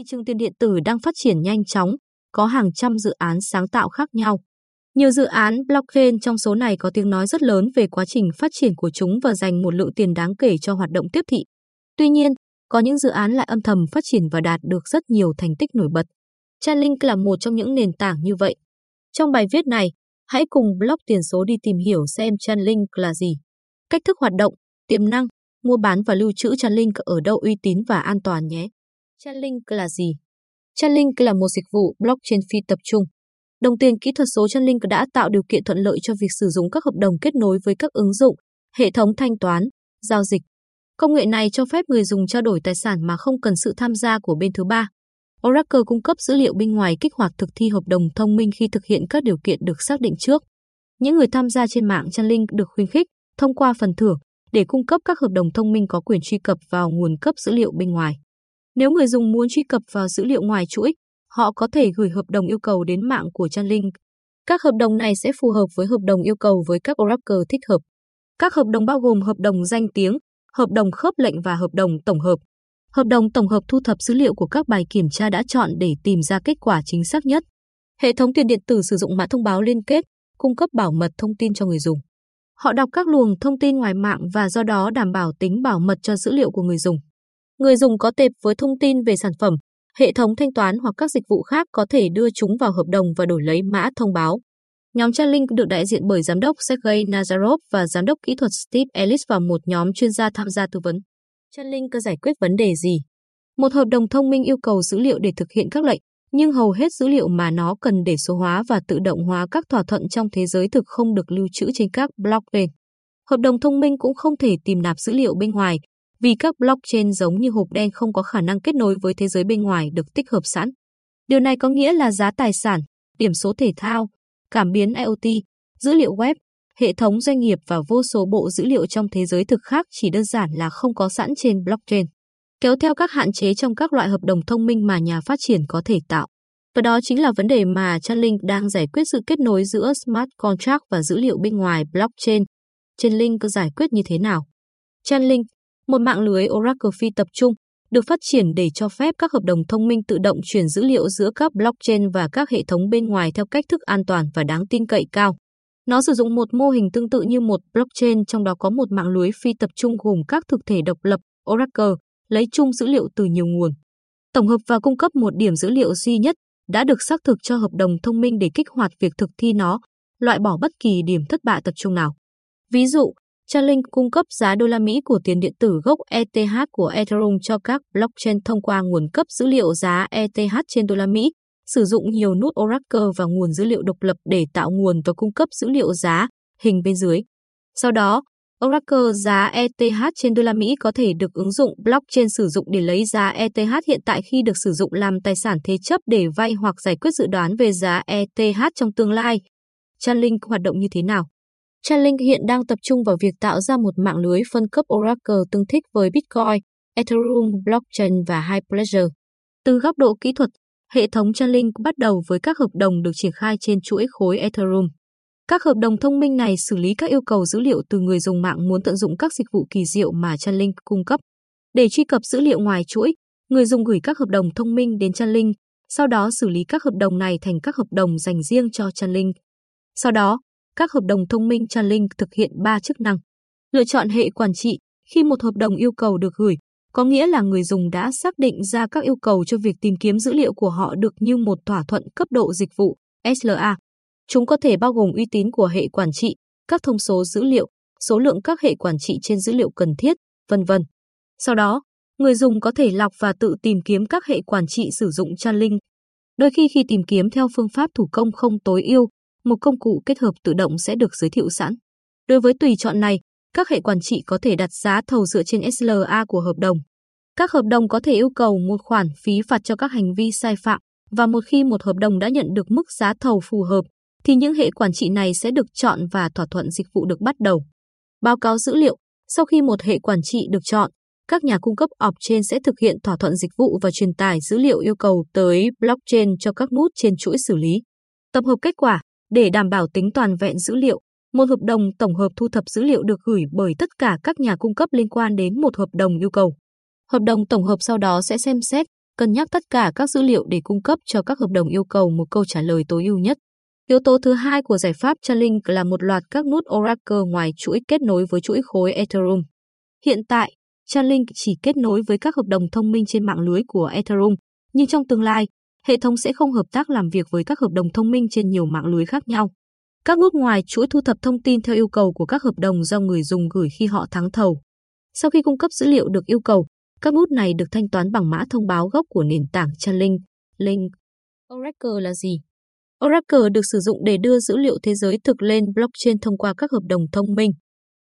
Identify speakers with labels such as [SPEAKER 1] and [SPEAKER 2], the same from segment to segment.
[SPEAKER 1] Thị trường tiền điện tử đang phát triển nhanh chóng, có hàng trăm dự án sáng tạo khác nhau. Nhiều dự án blockchain trong số này có tiếng nói rất lớn về quá trình phát triển của chúng và dành một lượng tiền đáng kể cho hoạt động tiếp thị. Tuy nhiên, có những dự án lại âm thầm phát triển và đạt được rất nhiều thành tích nổi bật. Chainlink là một trong những nền tảng như vậy. Trong bài viết này, hãy cùng blog tiền số đi tìm hiểu xem Chainlink là gì, cách thức hoạt động, tiềm năng, mua bán và lưu trữ Chainlink ở đâu uy tín và an toàn nhé. Chainlink là gì? Chainlink là một dịch vụ blockchain phi tập trung. Đồng tiền kỹ thuật số Chainlink đã tạo điều kiện thuận lợi cho việc sử dụng các hợp đồng kết nối với các ứng dụng, hệ thống thanh toán, giao dịch. Công nghệ này cho phép người dùng trao đổi tài sản mà không cần sự tham gia của bên thứ ba. Oracle cung cấp dữ liệu bên ngoài kích hoạt thực thi hợp đồng thông minh khi thực hiện các điều kiện được xác định trước. Những người tham gia trên mạng Chainlink được khuyến khích thông qua phần thưởng để cung cấp các hợp đồng thông minh có quyền truy cập vào nguồn cấp dữ liệu bên ngoài. Nếu người dùng muốn truy cập vào dữ liệu ngoài chuỗi, họ có thể gửi hợp đồng yêu cầu đến mạng của Chainlink. Các hợp đồng này sẽ phù hợp với hợp đồng yêu cầu với các Oracle thích hợp. Các hợp đồng bao gồm hợp đồng danh tiếng, hợp đồng khớp lệnh và hợp đồng tổng hợp. Hợp đồng tổng hợp thu thập dữ liệu của các bài kiểm tra đã chọn để tìm ra kết quả chính xác nhất. Hệ thống tiền điện tử sử dụng mã thông báo liên kết, cung cấp bảo mật thông tin cho người dùng. Họ đọc các luồng thông tin ngoài mạng và do đó đảm bảo tính bảo mật cho dữ liệu của người dùng. Người dùng có tệp với thông tin về sản phẩm, hệ thống thanh toán hoặc các dịch vụ khác có thể đưa chúng vào hợp đồng và đổi lấy mã thông báo. Nhóm Chainlink được đại diện bởi giám đốc Sergey Nazarov và giám đốc kỹ thuật Steve Ellis và một nhóm chuyên gia tham gia tư vấn. Chainlink giải quyết vấn đề gì? Một hợp đồng thông minh yêu cầu dữ liệu để thực hiện các lệnh, nhưng hầu hết dữ liệu mà nó cần để số hóa và tự động hóa các thỏa thuận trong thế giới thực không được lưu trữ trên các blockchain. Hợp đồng thông minh cũng không thể tìm nạp dữ liệu bên ngoài, vì các blockchain giống như hộp đen không có khả năng kết nối với thế giới bên ngoài được tích hợp sẵn. Điều này có nghĩa là giá tài sản, điểm số thể thao, cảm biến IoT, dữ liệu web, hệ thống doanh nghiệp và vô số bộ dữ liệu trong thế giới thực khác chỉ đơn giản là không có sẵn trên blockchain, kéo theo các hạn chế trong các loại hợp đồng thông minh mà nhà phát triển có thể tạo. Và đó chính là vấn đề mà Chainlink đang giải quyết sự kết nối giữa smart contract và dữ liệu bên ngoài blockchain. Chainlink có giải quyết như thế nào? Chainlink, một mạng lưới Oracle phi tập trung, được phát triển để cho phép các hợp đồng thông minh tự động chuyển dữ liệu giữa các blockchain và các hệ thống bên ngoài theo cách thức an toàn và đáng tin cậy cao. Nó sử dụng một mô hình tương tự như một blockchain trong đó có một mạng lưới phi tập trung gồm các thực thể độc lập, Oracle, lấy chung dữ liệu từ nhiều nguồn. Tổng hợp và cung cấp một điểm dữ liệu duy nhất đã được xác thực cho hợp đồng thông minh để kích hoạt việc thực thi nó, loại bỏ bất kỳ điểm thất bại tập trung nào. Ví dụ, Chainlink cung cấp giá đô la Mỹ của tiền điện tử gốc ETH của Ethereum cho các blockchain thông qua nguồn cấp dữ liệu giá ETH trên đô la Mỹ, sử dụng nhiều nút Oracle và nguồn dữ liệu độc lập để tạo nguồn và cung cấp dữ liệu giá, hình bên dưới. Sau đó, Oracle giá ETH trên đô la Mỹ có thể được ứng dụng blockchain sử dụng để lấy giá ETH hiện tại khi được sử dụng làm tài sản thế chấp để vay hoặc giải quyết dự đoán về giá ETH trong tương lai. Chainlink hoạt động như thế nào? Chainlink hiện đang tập trung vào việc tạo ra một mạng lưới phân cấp Oracle tương thích với Bitcoin, Ethereum blockchain và Hyperledger. Từ góc độ kỹ thuật, hệ thống Chainlink bắt đầu với các hợp đồng được triển khai trên chuỗi khối Ethereum. Các hợp đồng thông minh này xử lý các yêu cầu dữ liệu từ người dùng mạng muốn tận dụng các dịch vụ kỳ diệu mà Chainlink cung cấp. Để truy cập dữ liệu ngoài chuỗi, người dùng gửi các hợp đồng thông minh đến Chainlink, sau đó xử lý các hợp đồng này thành các hợp đồng dành riêng cho Chainlink. Sau đó, các hợp đồng thông minh Chainlink thực hiện 3 chức năng. Lựa chọn hệ quản trị khi một hợp đồng yêu cầu được gửi, có nghĩa là người dùng đã xác định ra các yêu cầu cho việc tìm kiếm dữ liệu của họ được như một thỏa thuận cấp độ dịch vụ SLA. Chúng có thể bao gồm uy tín của hệ quản trị, các thông số dữ liệu, số lượng các hệ quản trị trên dữ liệu cần thiết, vân vân. Sau đó, người dùng có thể lọc và tự tìm kiếm các hệ quản trị sử dụng Chainlink. Đôi khi khi tìm kiếm theo phương pháp thủ công không tối ưu, một công cụ kết hợp tự động sẽ được giới thiệu sẵn. Đối với tùy chọn này, các hệ quản trị có thể đặt giá thầu dựa trên SLA của hợp đồng. Các hợp đồng có thể yêu cầu một khoản phí phạt cho các hành vi sai phạm và một khi một hợp đồng đã nhận được mức giá thầu phù hợp thì những hệ quản trị này sẽ được chọn và thỏa thuận dịch vụ được bắt đầu. Báo cáo dữ liệu, sau khi một hệ quản trị được chọn, các nhà cung cấp off-chain sẽ thực hiện thỏa thuận dịch vụ và truyền tải dữ liệu yêu cầu tới blockchain cho các nút trên chuỗi xử lý. Tập hợp kết quả, để đảm bảo tính toàn vẹn dữ liệu, một hợp đồng tổng hợp thu thập dữ liệu được gửi bởi tất cả các nhà cung cấp liên quan đến một hợp đồng yêu cầu. Hợp đồng tổng hợp sau đó sẽ xem xét, cân nhắc tất cả các dữ liệu để cung cấp cho các hợp đồng yêu cầu một câu trả lời tối ưu nhất. Yếu tố thứ hai của giải pháp Chainlink là một loạt các nút Oracle ngoài chuỗi kết nối với chuỗi khối Ethereum. Hiện tại, Chainlink chỉ kết nối với các hợp đồng thông minh trên mạng lưới của Ethereum, nhưng trong tương lai, hệ thống sẽ không hợp tác làm việc với các hợp đồng thông minh trên nhiều mạng lưới khác nhau. Các nút ngoài chuỗi thu thập thông tin theo yêu cầu của các hợp đồng do người dùng gửi khi họ thắng thầu. Sau khi cung cấp dữ liệu được yêu cầu, các nút này được thanh toán bằng mã thông báo gốc của nền tảng Chainlink. Link. Oracle là gì? Oracle được sử dụng để đưa dữ liệu thế giới thực lên blockchain thông qua các hợp đồng thông minh.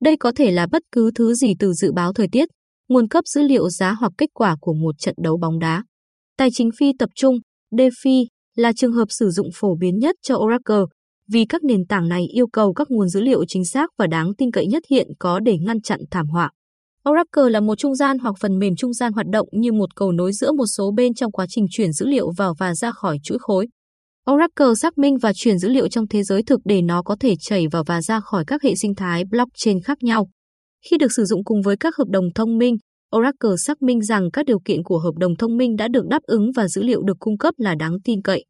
[SPEAKER 1] Đây có thể là bất cứ thứ gì từ dự báo thời tiết, nguồn cấp dữ liệu giá hoặc kết quả của một trận đấu bóng đá. Tài chính phi tập trung, DeFi, là trường hợp sử dụng phổ biến nhất cho Oracle, vì các nền tảng này yêu cầu các nguồn dữ liệu chính xác và đáng tin cậy nhất hiện có để ngăn chặn thảm họa. Oracle là một trung gian hoặc phần mềm trung gian hoạt động như một cầu nối giữa một số bên trong quá trình chuyển dữ liệu vào và ra khỏi chuỗi khối. Oracle xác minh và chuyển dữ liệu trong thế giới thực để nó có thể chảy vào và ra khỏi các hệ sinh thái blockchain khác nhau. Khi được sử dụng cùng với các hợp đồng thông minh, Oracle xác minh rằng các điều kiện của hợp đồng thông minh đã được đáp ứng và dữ liệu được cung cấp là đáng tin cậy.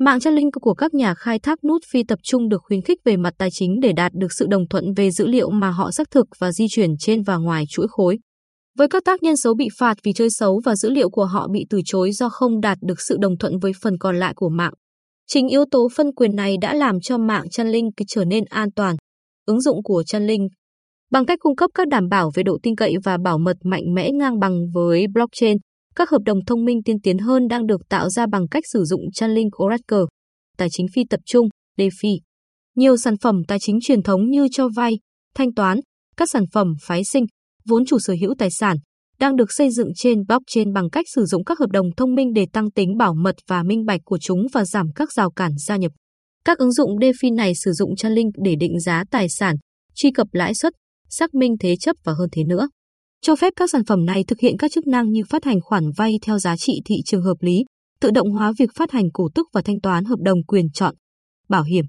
[SPEAKER 1] Mạng Chainlink của các nhà khai thác nút phi tập trung được khuyến khích về mặt tài chính để đạt được sự đồng thuận về dữ liệu mà họ xác thực và di chuyển trên và ngoài chuỗi khối. Với các tác nhân xấu bị phạt vì chơi xấu và dữ liệu của họ bị từ chối do không đạt được sự đồng thuận với phần còn lại của mạng. Chính yếu tố phân quyền này đã làm cho mạng Chainlink trở nên an toàn. Ứng dụng của Chainlink bằng cách cung cấp các đảm bảo về độ tin cậy và bảo mật mạnh mẽ ngang bằng với blockchain, các hợp đồng thông minh tiên tiến hơn đang được tạo ra bằng cách sử dụng Chainlink Oracle, tài chính phi tập trung, DeFi. Nhiều sản phẩm tài chính truyền thống như cho vay, thanh toán, các sản phẩm phái sinh, vốn chủ sở hữu tài sản, đang được xây dựng trên blockchain bằng cách sử dụng các hợp đồng thông minh để tăng tính bảo mật và minh bạch của chúng và giảm các rào cản gia nhập. Các ứng dụng DeFi này sử dụng Chainlink để định giá tài sản, truy cập lãi suất, xác minh thế chấp và hơn thế nữa. Cho phép các sản phẩm này thực hiện các chức năng như phát hành khoản vay theo giá trị thị trường hợp lý, tự động hóa việc phát hành cổ tức và thanh toán hợp đồng quyền chọn, bảo hiểm.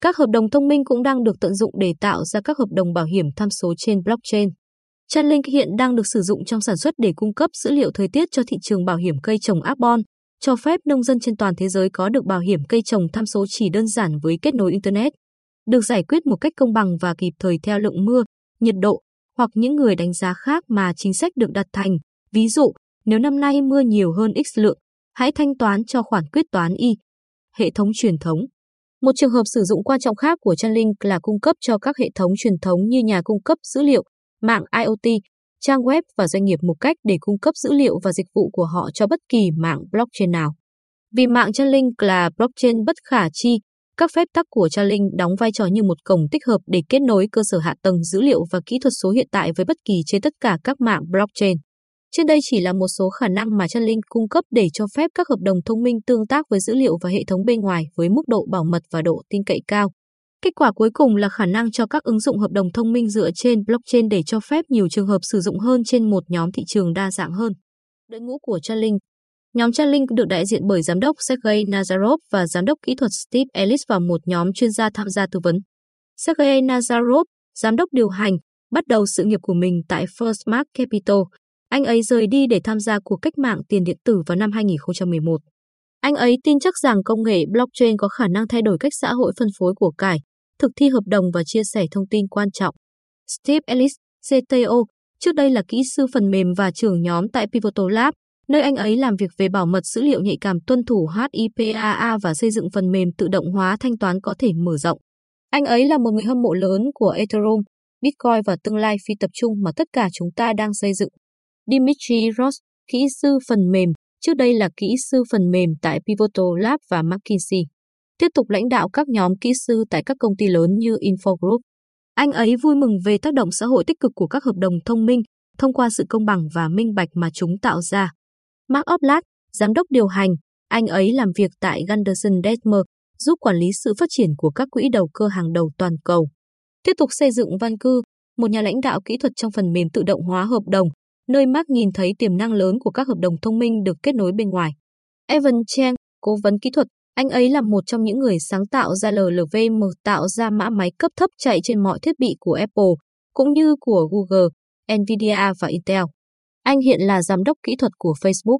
[SPEAKER 1] Các hợp đồng thông minh cũng đang được tận dụng để tạo ra các hợp đồng bảo hiểm tham số trên blockchain. Chainlink hiện đang được sử dụng trong sản xuất để cung cấp dữ liệu thời tiết cho thị trường bảo hiểm cây trồng Arbon, cho phép nông dân trên toàn thế giới có được bảo hiểm cây trồng tham số chỉ đơn giản với kết nối Internet. Được giải quyết một cách công bằng và kịp thời theo lượng mưa, nhiệt độ hoặc những người đánh giá khác mà chính sách được đặt thành. Ví dụ, nếu năm nay mưa nhiều hơn X lượng, hãy thanh toán cho khoản quyết toán Y. Hệ thống truyền thống Một trường hợp sử dụng quan trọng khác của Chainlink là cung cấp cho các hệ thống truyền thống như nhà cung cấp dữ liệu, mạng IoT, trang web và doanh nghiệp một cách để cung cấp dữ liệu và dịch vụ của họ cho bất kỳ mạng blockchain nào. Vì mạng Chainlink là blockchain bất khả chi, các phép tắc của cha linh đóng vai trò như một cổng tích hợp để kết nối cơ sở hạ tầng dữ liệu và kỹ thuật số hiện tại với bất kỳ trên tất cả các mạng blockchain. Trên đây chỉ là một số khả năng mà cha linh cung cấp để cho phép các hợp đồng thông minh tương tác với dữ liệu và hệ thống bên ngoài với mức độ bảo mật và độ tin cậy cao. Kết quả cuối cùng là khả năng cho các ứng dụng hợp đồng thông minh dựa trên blockchain để cho phép nhiều trường hợp sử dụng hơn trên một nhóm thị trường đa dạng hơn. Đội ngũ của cha linh Nhóm Chainlink được đại diện bởi giám đốc Sergey Nazarov và giám đốc kỹ thuật Steve Ellis và một nhóm chuyên gia tham gia tư vấn. Sergey Nazarov, giám đốc điều hành, bắt đầu sự nghiệp của mình tại First Mark Capital. Anh ấy rời đi để tham gia cuộc cách mạng tiền điện tử vào năm 2011. Anh ấy tin chắc rằng công nghệ blockchain có khả năng thay đổi cách xã hội phân phối của cải, thực thi hợp đồng và chia sẻ thông tin quan trọng. Steve Ellis, CTO, trước đây là kỹ sư phần mềm và trưởng nhóm tại Pivotal Lab, nơi anh ấy làm việc về bảo mật dữ liệu nhạy cảm tuân thủ HIPAA và xây dựng phần mềm tự động hóa thanh toán có thể mở rộng. Anh ấy là một người hâm mộ lớn của Ethereum, Bitcoin và tương lai phi tập trung mà tất cả chúng ta đang xây dựng. Dimitri Ross, kỹ sư phần mềm, trước đây là kỹ sư phần mềm tại Pivotal Lab và McKinsey. Tiếp tục lãnh đạo các nhóm kỹ sư tại các công ty lớn như Infogroup. Anh ấy vui mừng về tác động xã hội tích cực của các hợp đồng thông minh thông qua sự công bằng và minh bạch mà chúng tạo ra. Mark Oblat, giám đốc điều hành, anh ấy làm việc tại Gunderson Detmer, giúp quản lý sự phát triển của các quỹ đầu cơ hàng đầu toàn cầu. Tiếp tục xây dựng Văn Cư, một nhà lãnh đạo kỹ thuật trong phần mềm tự động hóa hợp đồng, nơi Mark nhìn thấy tiềm năng lớn của các hợp đồng thông minh được kết nối bên ngoài. Evan Chang, cố vấn kỹ thuật, anh ấy là một trong những người sáng tạo ra LLVM tạo ra mã máy cấp thấp chạy trên mọi thiết bị của Apple, cũng như của Google, Nvidia và Intel. Anh hiện là giám đốc kỹ thuật của Facebook.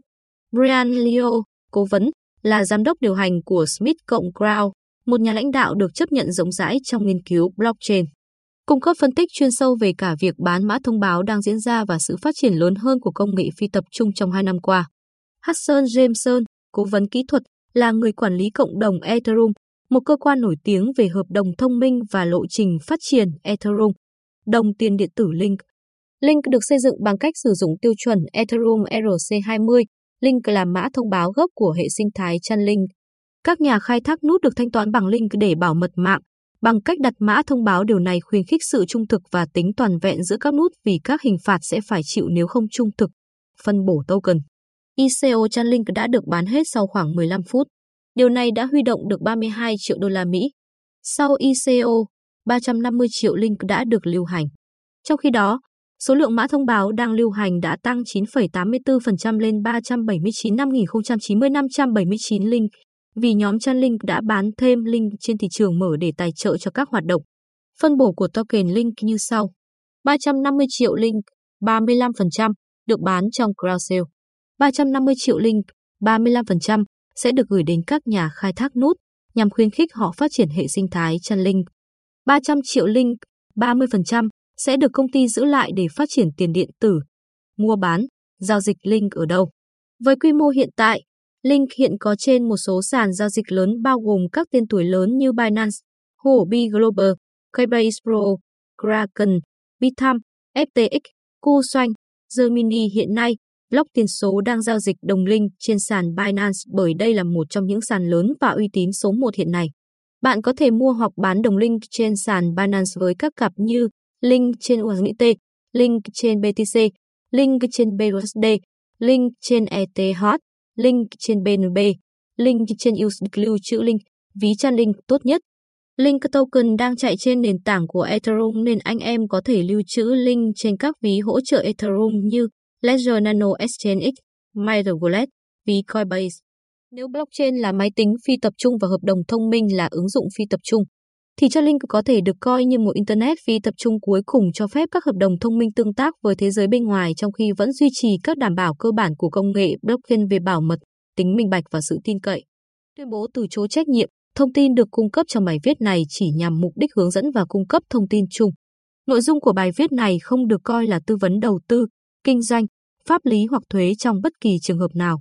[SPEAKER 1] Brian Leo, cố vấn, là giám đốc điều hành của Smith Cộng Crown, một nhà lãnh đạo được chấp nhận rộng rãi trong nghiên cứu blockchain. Cung cấp phân tích chuyên sâu về cả việc bán mã thông báo đang diễn ra và sự phát triển lớn hơn của công nghệ phi tập trung trong hai năm qua. Hudson Jameson, cố vấn kỹ thuật, là người quản lý cộng đồng Ethereum, một cơ quan nổi tiếng về hợp đồng thông minh và lộ trình phát triển Ethereum. Đồng tiền điện tử Link Link được xây dựng bằng cách sử dụng tiêu chuẩn Ethereum ERC20. Link là mã thông báo gốc của hệ sinh thái Chainlink. Các nhà khai thác nút được thanh toán bằng Link để bảo mật mạng. Bằng cách đặt mã thông báo điều này khuyến khích sự trung thực và tính toàn vẹn giữa các nút vì các hình phạt sẽ phải chịu nếu không trung thực. Phân bổ token ICO Chainlink đã được bán hết sau khoảng 15 phút. Điều này đã huy động được 32 triệu đô la Mỹ. Sau ICO, 350 triệu link đã được lưu hành. Trong khi đó, số lượng mã thông báo đang lưu hành đã tăng 9,84% lên 379 5090 579 link, vì nhóm Chainlink đã bán thêm link trên thị trường mở để tài trợ cho các hoạt động. Phân bổ của token link như sau. 350 triệu link, 35%, được bán trong crowd sale. 350 triệu link, 35%, sẽ được gửi đến các nhà khai thác nút nhằm khuyến khích họ phát triển hệ sinh thái Chainlink. 300 triệu link, 30%, sẽ được công ty giữ lại để phát triển tiền điện tử, mua bán, giao dịch link ở đâu. Với quy mô hiện tại, Link hiện có trên một số sàn giao dịch lớn bao gồm các tên tuổi lớn như Binance, Huobi Global, Coinbase Pro, Kraken, Bitham, FTX, KuCoin, Gemini hiện nay, block tiền số đang giao dịch đồng link trên sàn Binance bởi đây là một trong những sàn lớn và uy tín số 1 hiện nay. Bạn có thể mua hoặc bán đồng link trên sàn Binance với các cặp như link trên USDT, link trên BTC, link trên BUSD, link trên ETH, link trên BNB, link trên USD lưu trữ link, ví chăn link tốt nhất. Link token đang chạy trên nền tảng của Ethereum nên anh em có thể lưu trữ link trên các ví hỗ trợ Ethereum như Ledger Nano Exchange X, MyWallet, ví Coinbase. Nếu blockchain là máy tính phi tập trung và hợp đồng thông minh là ứng dụng phi tập trung, thì Chainlink có thể được coi như một internet phi tập trung cuối cùng cho phép các hợp đồng thông minh tương tác với thế giới bên ngoài trong khi vẫn duy trì các đảm bảo cơ bản của công nghệ blockchain về bảo mật, tính minh bạch và sự tin cậy. Tuyên bố từ chối trách nhiệm, thông tin được cung cấp trong bài viết này chỉ nhằm mục đích hướng dẫn và cung cấp thông tin chung. Nội dung của bài viết này không được coi là tư vấn đầu tư, kinh doanh, pháp lý hoặc thuế trong bất kỳ trường hợp nào.